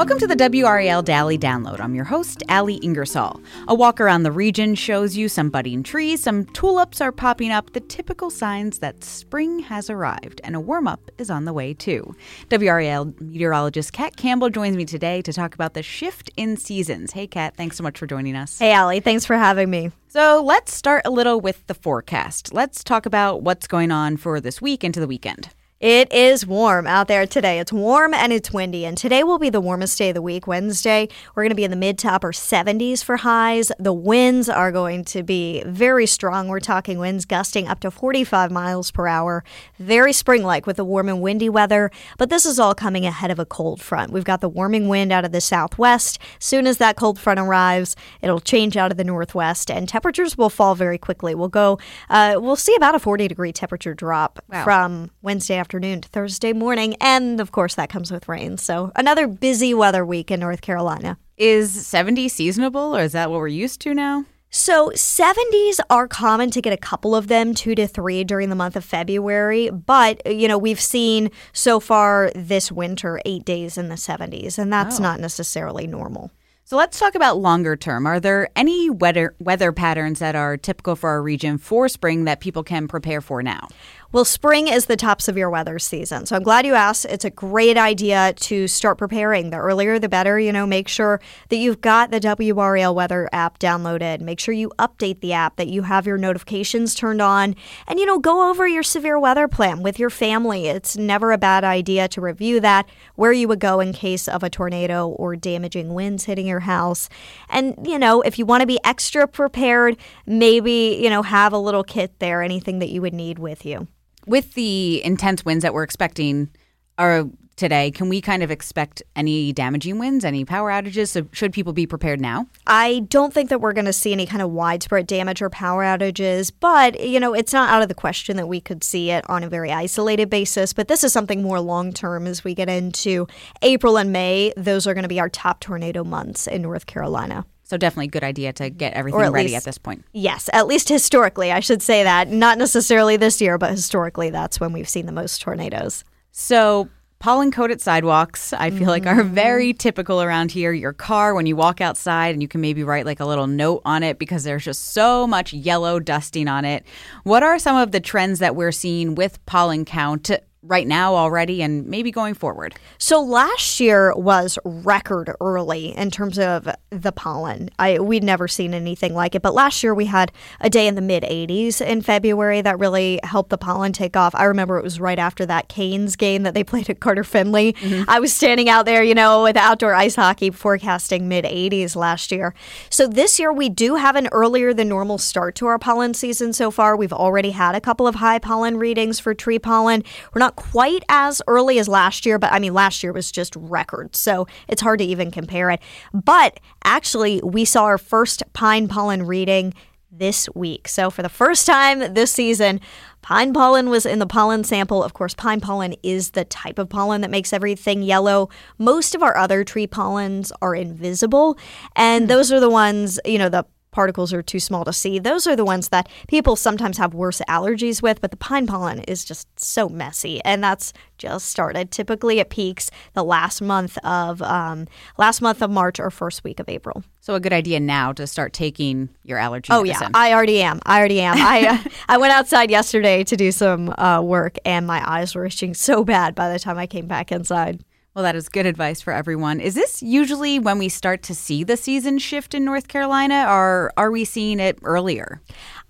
Welcome to the WRAL Daily Download. I'm your host, Ali Ingersoll. A walk around the region shows you some budding trees, some tulips are popping up, the typical signs that spring has arrived, and a warm up is on the way too. WRAL meteorologist Kat Campbell joins me today to talk about the shift in seasons. Hey, Kat, thanks so much for joining us. Hey, Ali, thanks for having me. So let's start a little with the forecast. Let's talk about what's going on for this week into the weekend. It is warm out there today. It's warm and it's windy, and today will be the warmest day of the week. Wednesday, we're going to be in the mid to upper 70s for highs. The winds are going to be very strong. We're talking winds gusting up to 45 miles per hour. Very spring like with the warm and windy weather, but this is all coming ahead of a cold front. We've got the warming wind out of the southwest. Soon as that cold front arrives, it'll change out of the northwest, and temperatures will fall very quickly. We'll go, uh, we'll see about a 40 degree temperature drop wow. from Wednesday afternoon afternoon to Thursday morning. And of course, that comes with rain. So another busy weather week in North Carolina. Is 70 seasonable or is that what we're used to now? So, 70s are common to get a couple of them, two to three during the month of February. But, you know, we've seen so far this winter eight days in the 70s, and that's oh. not necessarily normal. So let's talk about longer term. Are there any weather weather patterns that are typical for our region for spring that people can prepare for now? Well, spring is the top severe weather season. So I'm glad you asked. It's a great idea to start preparing. The earlier, the better. You know, make sure that you've got the WRAL weather app downloaded. Make sure you update the app, that you have your notifications turned on, and, you know, go over your severe weather plan with your family. It's never a bad idea to review that, where you would go in case of a tornado or damaging winds hitting your house. And, you know, if you want to be extra prepared, maybe, you know, have a little kit there, anything that you would need with you with the intense winds that we're expecting are today, can we kind of expect any damaging winds, any power outages? So should people be prepared now? I don't think that we're going to see any kind of widespread damage or power outages, but you know, it's not out of the question that we could see it on a very isolated basis, but this is something more long term as we get into April and May. Those are going to be our top tornado months in North Carolina. So definitely a good idea to get everything at ready least, at this point. Yes, at least historically, I should say that. Not necessarily this year, but historically, that's when we've seen the most tornadoes. So pollen coated sidewalks, I feel mm-hmm. like, are very typical around here. Your car, when you walk outside, and you can maybe write like a little note on it because there's just so much yellow dusting on it. What are some of the trends that we're seeing with pollen count right now already and maybe going forward? So last year was record early in terms of the pollen. I we'd never seen anything like it, but last year we had a day in the mid 80s in February that really helped the pollen take off. I remember it was right after that Canes game that they played at Carter Finley. Mm-hmm. I was standing out there, you know, with outdoor ice hockey forecasting mid 80s last year. So this year we do have an earlier than normal start to our pollen season so far. We've already had a couple of high pollen readings for tree pollen. We're not not quite as early as last year, but I mean, last year was just record. So it's hard to even compare it. But actually, we saw our first pine pollen reading this week. So for the first time this season, pine pollen was in the pollen sample. Of course, pine pollen is the type of pollen that makes everything yellow. Most of our other tree pollens are invisible, and hmm. those are the ones, you know, the particles are too small to see. Those are the ones that people sometimes have worse allergies with, but the pine pollen is just so messy, and that's just started. Typically, it peaks the last month of um, last month of March or first week of April. So a good idea now to start taking your allergy. Oh medicine. yeah, I already am. I already am. I uh, I went outside yesterday to do some uh, work, and my eyes were itching so bad by the time I came back inside. Well, that is good advice for everyone. Is this usually when we start to see the season shift in North Carolina, or are we seeing it earlier?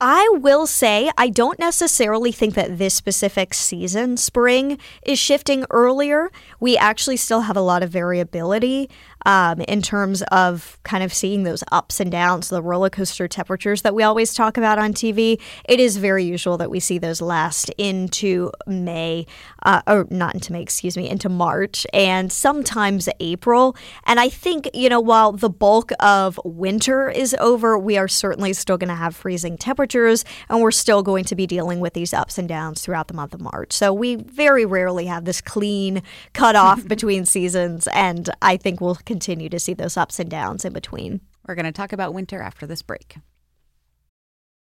I will say I don't necessarily think that this specific season, spring, is shifting earlier. We actually still have a lot of variability. um, in terms of kind of seeing those ups and downs, the roller coaster temperatures that we always talk about on TV. It is very usual that we see those last into May, uh, or not into May, excuse me, into March and sometimes April. And I think, you know, while the bulk of winter is over, we are certainly still going to have freezing temperatures and we're still going to be dealing with these ups and downs throughout the month of March. So we very rarely have this clean cutoff between seasons. And I think we'll continue to see those ups and downs in between. We're going to talk about winter after this break.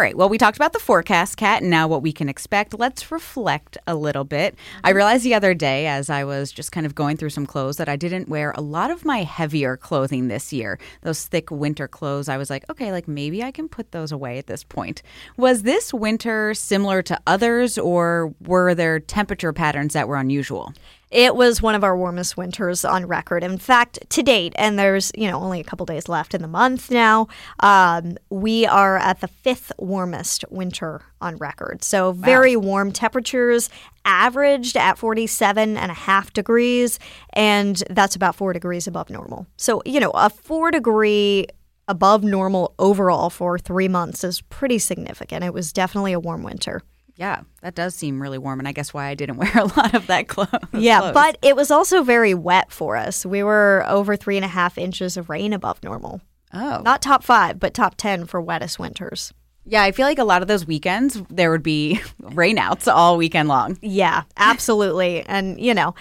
Right. Well, we talked about the forecast, Kat, and now what we can expect. Let's reflect a little bit. I mm-hmm. realized the other day, as I was just kind of going through some clothes, that I didn't wear a lot of my heavier clothing this year. Those thick winter clothes, I was like, okay, like maybe I can put those away at this point. Was this winter similar to others, or were there temperature patterns that were unusual? It was one of our warmest winters on record. In fact, to date, and there's you know only a couple days left in the month now, um, we are at the fifth warmest winter on record. So very wow. warm temperatures, averaged at 47 and a half degrees, and that's about four degrees above normal. So you know a four degree above normal overall for three months is pretty significant. It was definitely a warm winter. Yeah, that does seem really warm, and I guess why I didn't wear a lot of that clothes. Yeah, but it was also very wet for us. We were over three and a half inches of rain above normal. Oh, not top five, but top ten for wettest winters. Yeah, I feel like a lot of those weekends there would be rainouts all weekend long. Yeah, absolutely. and you know,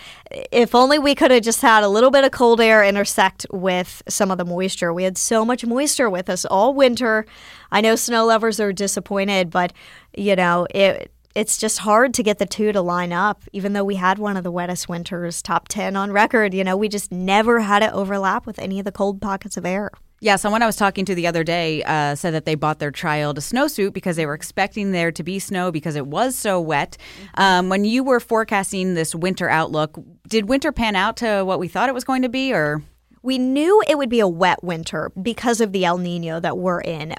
if only we could have just had a little bit of cold air intersect with some of the moisture. We had so much moisture with us all winter. I know snow lovers are disappointed, but you know, it it's just hard to get the two to line up even though we had one of the wettest winters top 10 on record you know we just never had it overlap with any of the cold pockets of air yeah, someone I was talking to the other day uh, said that they bought their child a snowsuit because they were expecting there to be snow because it was so wet. Um, when you were forecasting this winter outlook, did winter pan out to what we thought it was going to be, or? We knew it would be a wet winter because of the El Nino that we're in.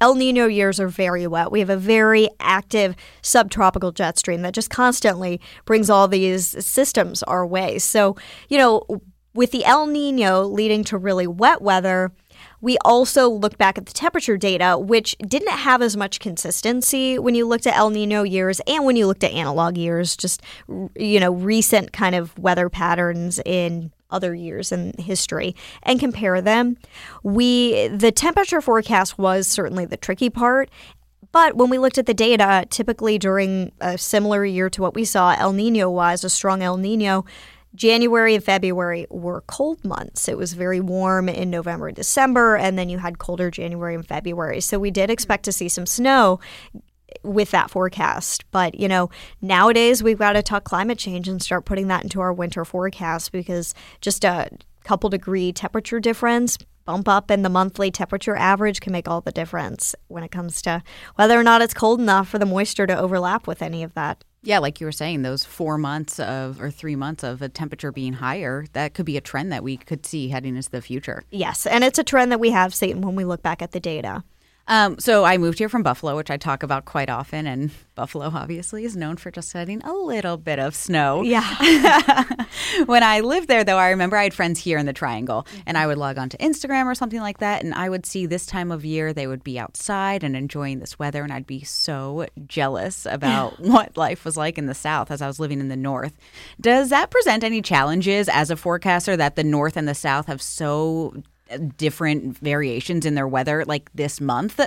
El Nino years are very wet. We have a very active subtropical jet stream that just constantly brings all these systems our way. So, you know, with the El Nino leading to really wet weather, we also looked back at the temperature data, which didn't have as much consistency when you looked at El Nino years and when you looked at analog years, just, you know, recent kind of weather patterns in other years in history and compare them. We the temperature forecast was certainly the tricky part. But when we looked at the data, typically during a similar year to what we saw El Nino was, a strong El Nino, January and February were cold months. It was very warm in November and December, and then you had colder January and February. So we did expect to see some snow with that forecast. But, you know, nowadays we've got to talk climate change and start putting that into our winter forecast because just a couple degree temperature difference bump up in the monthly temperature average can make all the difference when it comes to whether or not it's cold enough for the moisture to overlap with any of that. Yeah, like you were saying, those four months of or three months of a temperature being higher, that could be a trend that we could see heading into the future. Yes, and it's a trend that we have seen when we look back at the data. Um, so I moved here from Buffalo, which I talk about quite often, and Buffalo obviously is known for just getting a little bit of snow. Yeah. when I lived there, though, I remember I had friends here in the Triangle, and I would log on to Instagram or something like that, and I would see this time of year they would be outside and enjoying this weather, and I'd be so jealous about what life was like in the South as I was living in the North. Does that present any challenges as a forecaster that the North and the South have so different variations in their weather like this month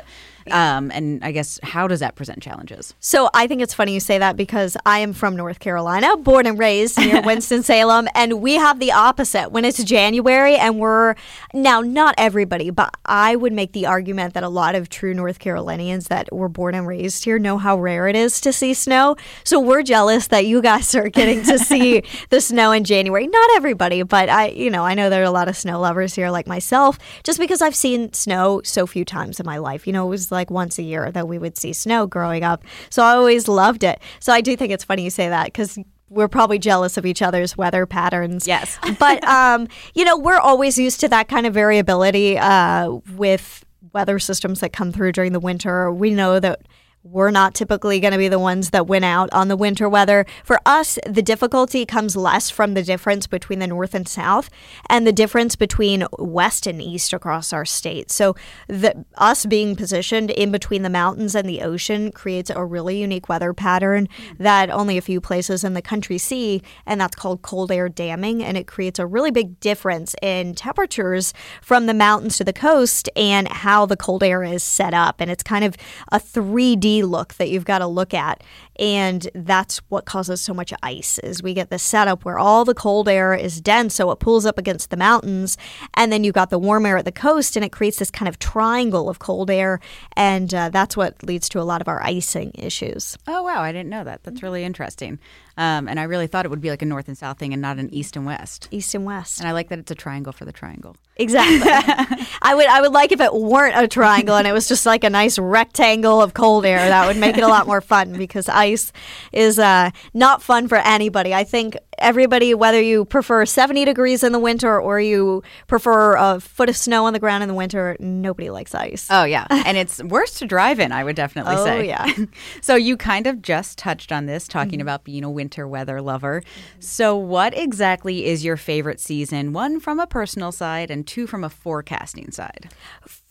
um, and i guess how does that present challenges So I think it's funny you say that because I am from North Carolina, born and raised near Winston-Salem, and we have the opposite. When it's January and we're now not everybody, but I would make the argument that a lot of true North Carolinians that were born and raised here know how rare it is to see snow. So we're jealous that you guys are getting to see the snow in January. Not everybody, but I, you know, I know there are a lot of snow lovers here like myself, just because I've seen snow so few times in my life. You know, it was like once a year that we would see snow growing up. So I always loved it. So I do think it's funny you say that because we're probably jealous of each other's weather patterns. Yes. but um, you know, we're always used to that kind of variability uh, with weather systems that come through during the winter. We know that we're not typically going to be the ones that win out on the winter weather. For us, the difficulty comes less from the difference between the north and south and the difference between west and east across our state. So, the, us being positioned in between the mountains and the ocean creates a really unique weather pattern that only a few places in the country see, and that's called cold air damming. And it creates a really big difference in temperatures from the mountains to the coast and how the cold air is set up. And it's kind of a 3D look that you've got to look at. And that's what causes so much ice is we get this setup where all the cold air is dense, so it pulls up against the mountains, and then you've got the warm air at the coast, and it creates this kind of triangle of cold air, and uh, that's what leads to a lot of our icing issues. Oh wow, I didn't know that. That's really interesting. Um, and I really thought it would be like a north and south thing and not an east and west. East and west. And I like that it's a triangle for the triangle. Exactly. I would I would like if it weren't a triangle and it was just like a nice rectangle of cold air. That would make it a lot more fun because ice is uh, not fun for anybody. I think everybody, whether you prefer 70 degrees in the winter or you prefer a foot of snow on the ground in the winter, nobody likes ice. Oh yeah, and it's worse to drive in. I would definitely Oh, say. Oh, yeah. so you kind of just touched on this, talking mm-hmm. about being a winter weather lover. So what exactly is your favorite season? One from a personal side, and two from a forecasting side.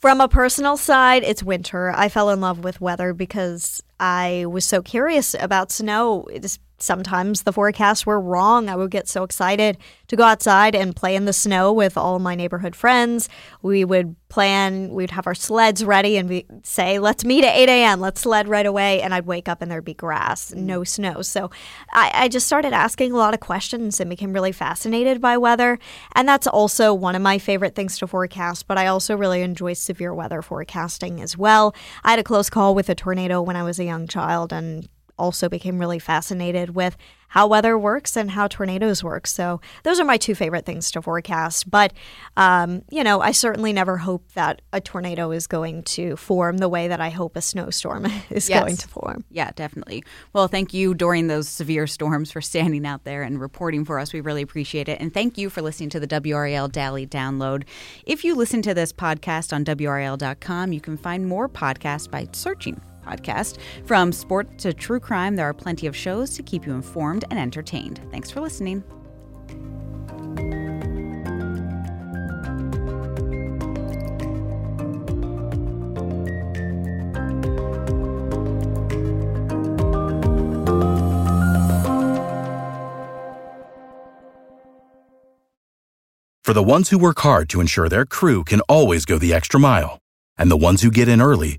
From a personal side, it's winter. I fell in love with weather because I was so curious about snow. It's, sometimes the forecasts were wrong. I would get so excited to go outside and play in the snow with all my neighborhood friends. We would plan, we'd have our sleds ready and we'd say, let's meet at 8 a.m., let's sled right away. And I'd wake up and there'd be grass, mm. no snow. So I, I just started asking a lot of questions and became really fascinated by weather. And that's also one of my favorite things to forecast, but I also really enjoy severe weather forecasting as well. I had a close call with a tornado when I was a young child and also became really fascinated with how weather works and how tornadoes work. So those are my two favorite things to forecast. But um, you know, I certainly never hope that a tornado is going to form the way that I hope a snowstorm is Yes. going to form. Yeah, definitely. Well, thank you during those severe storms for standing out there and reporting for us. We really appreciate it. And thank you for listening to the WRAL Daily Download. If you listen to this podcast on WRAL.com, you can find more podcasts by searching podcast. From sport to true crime, there are plenty of shows to keep you informed and entertained. Thanks for listening. For the ones who work hard to ensure their crew can always go the extra mile, and the ones who get in early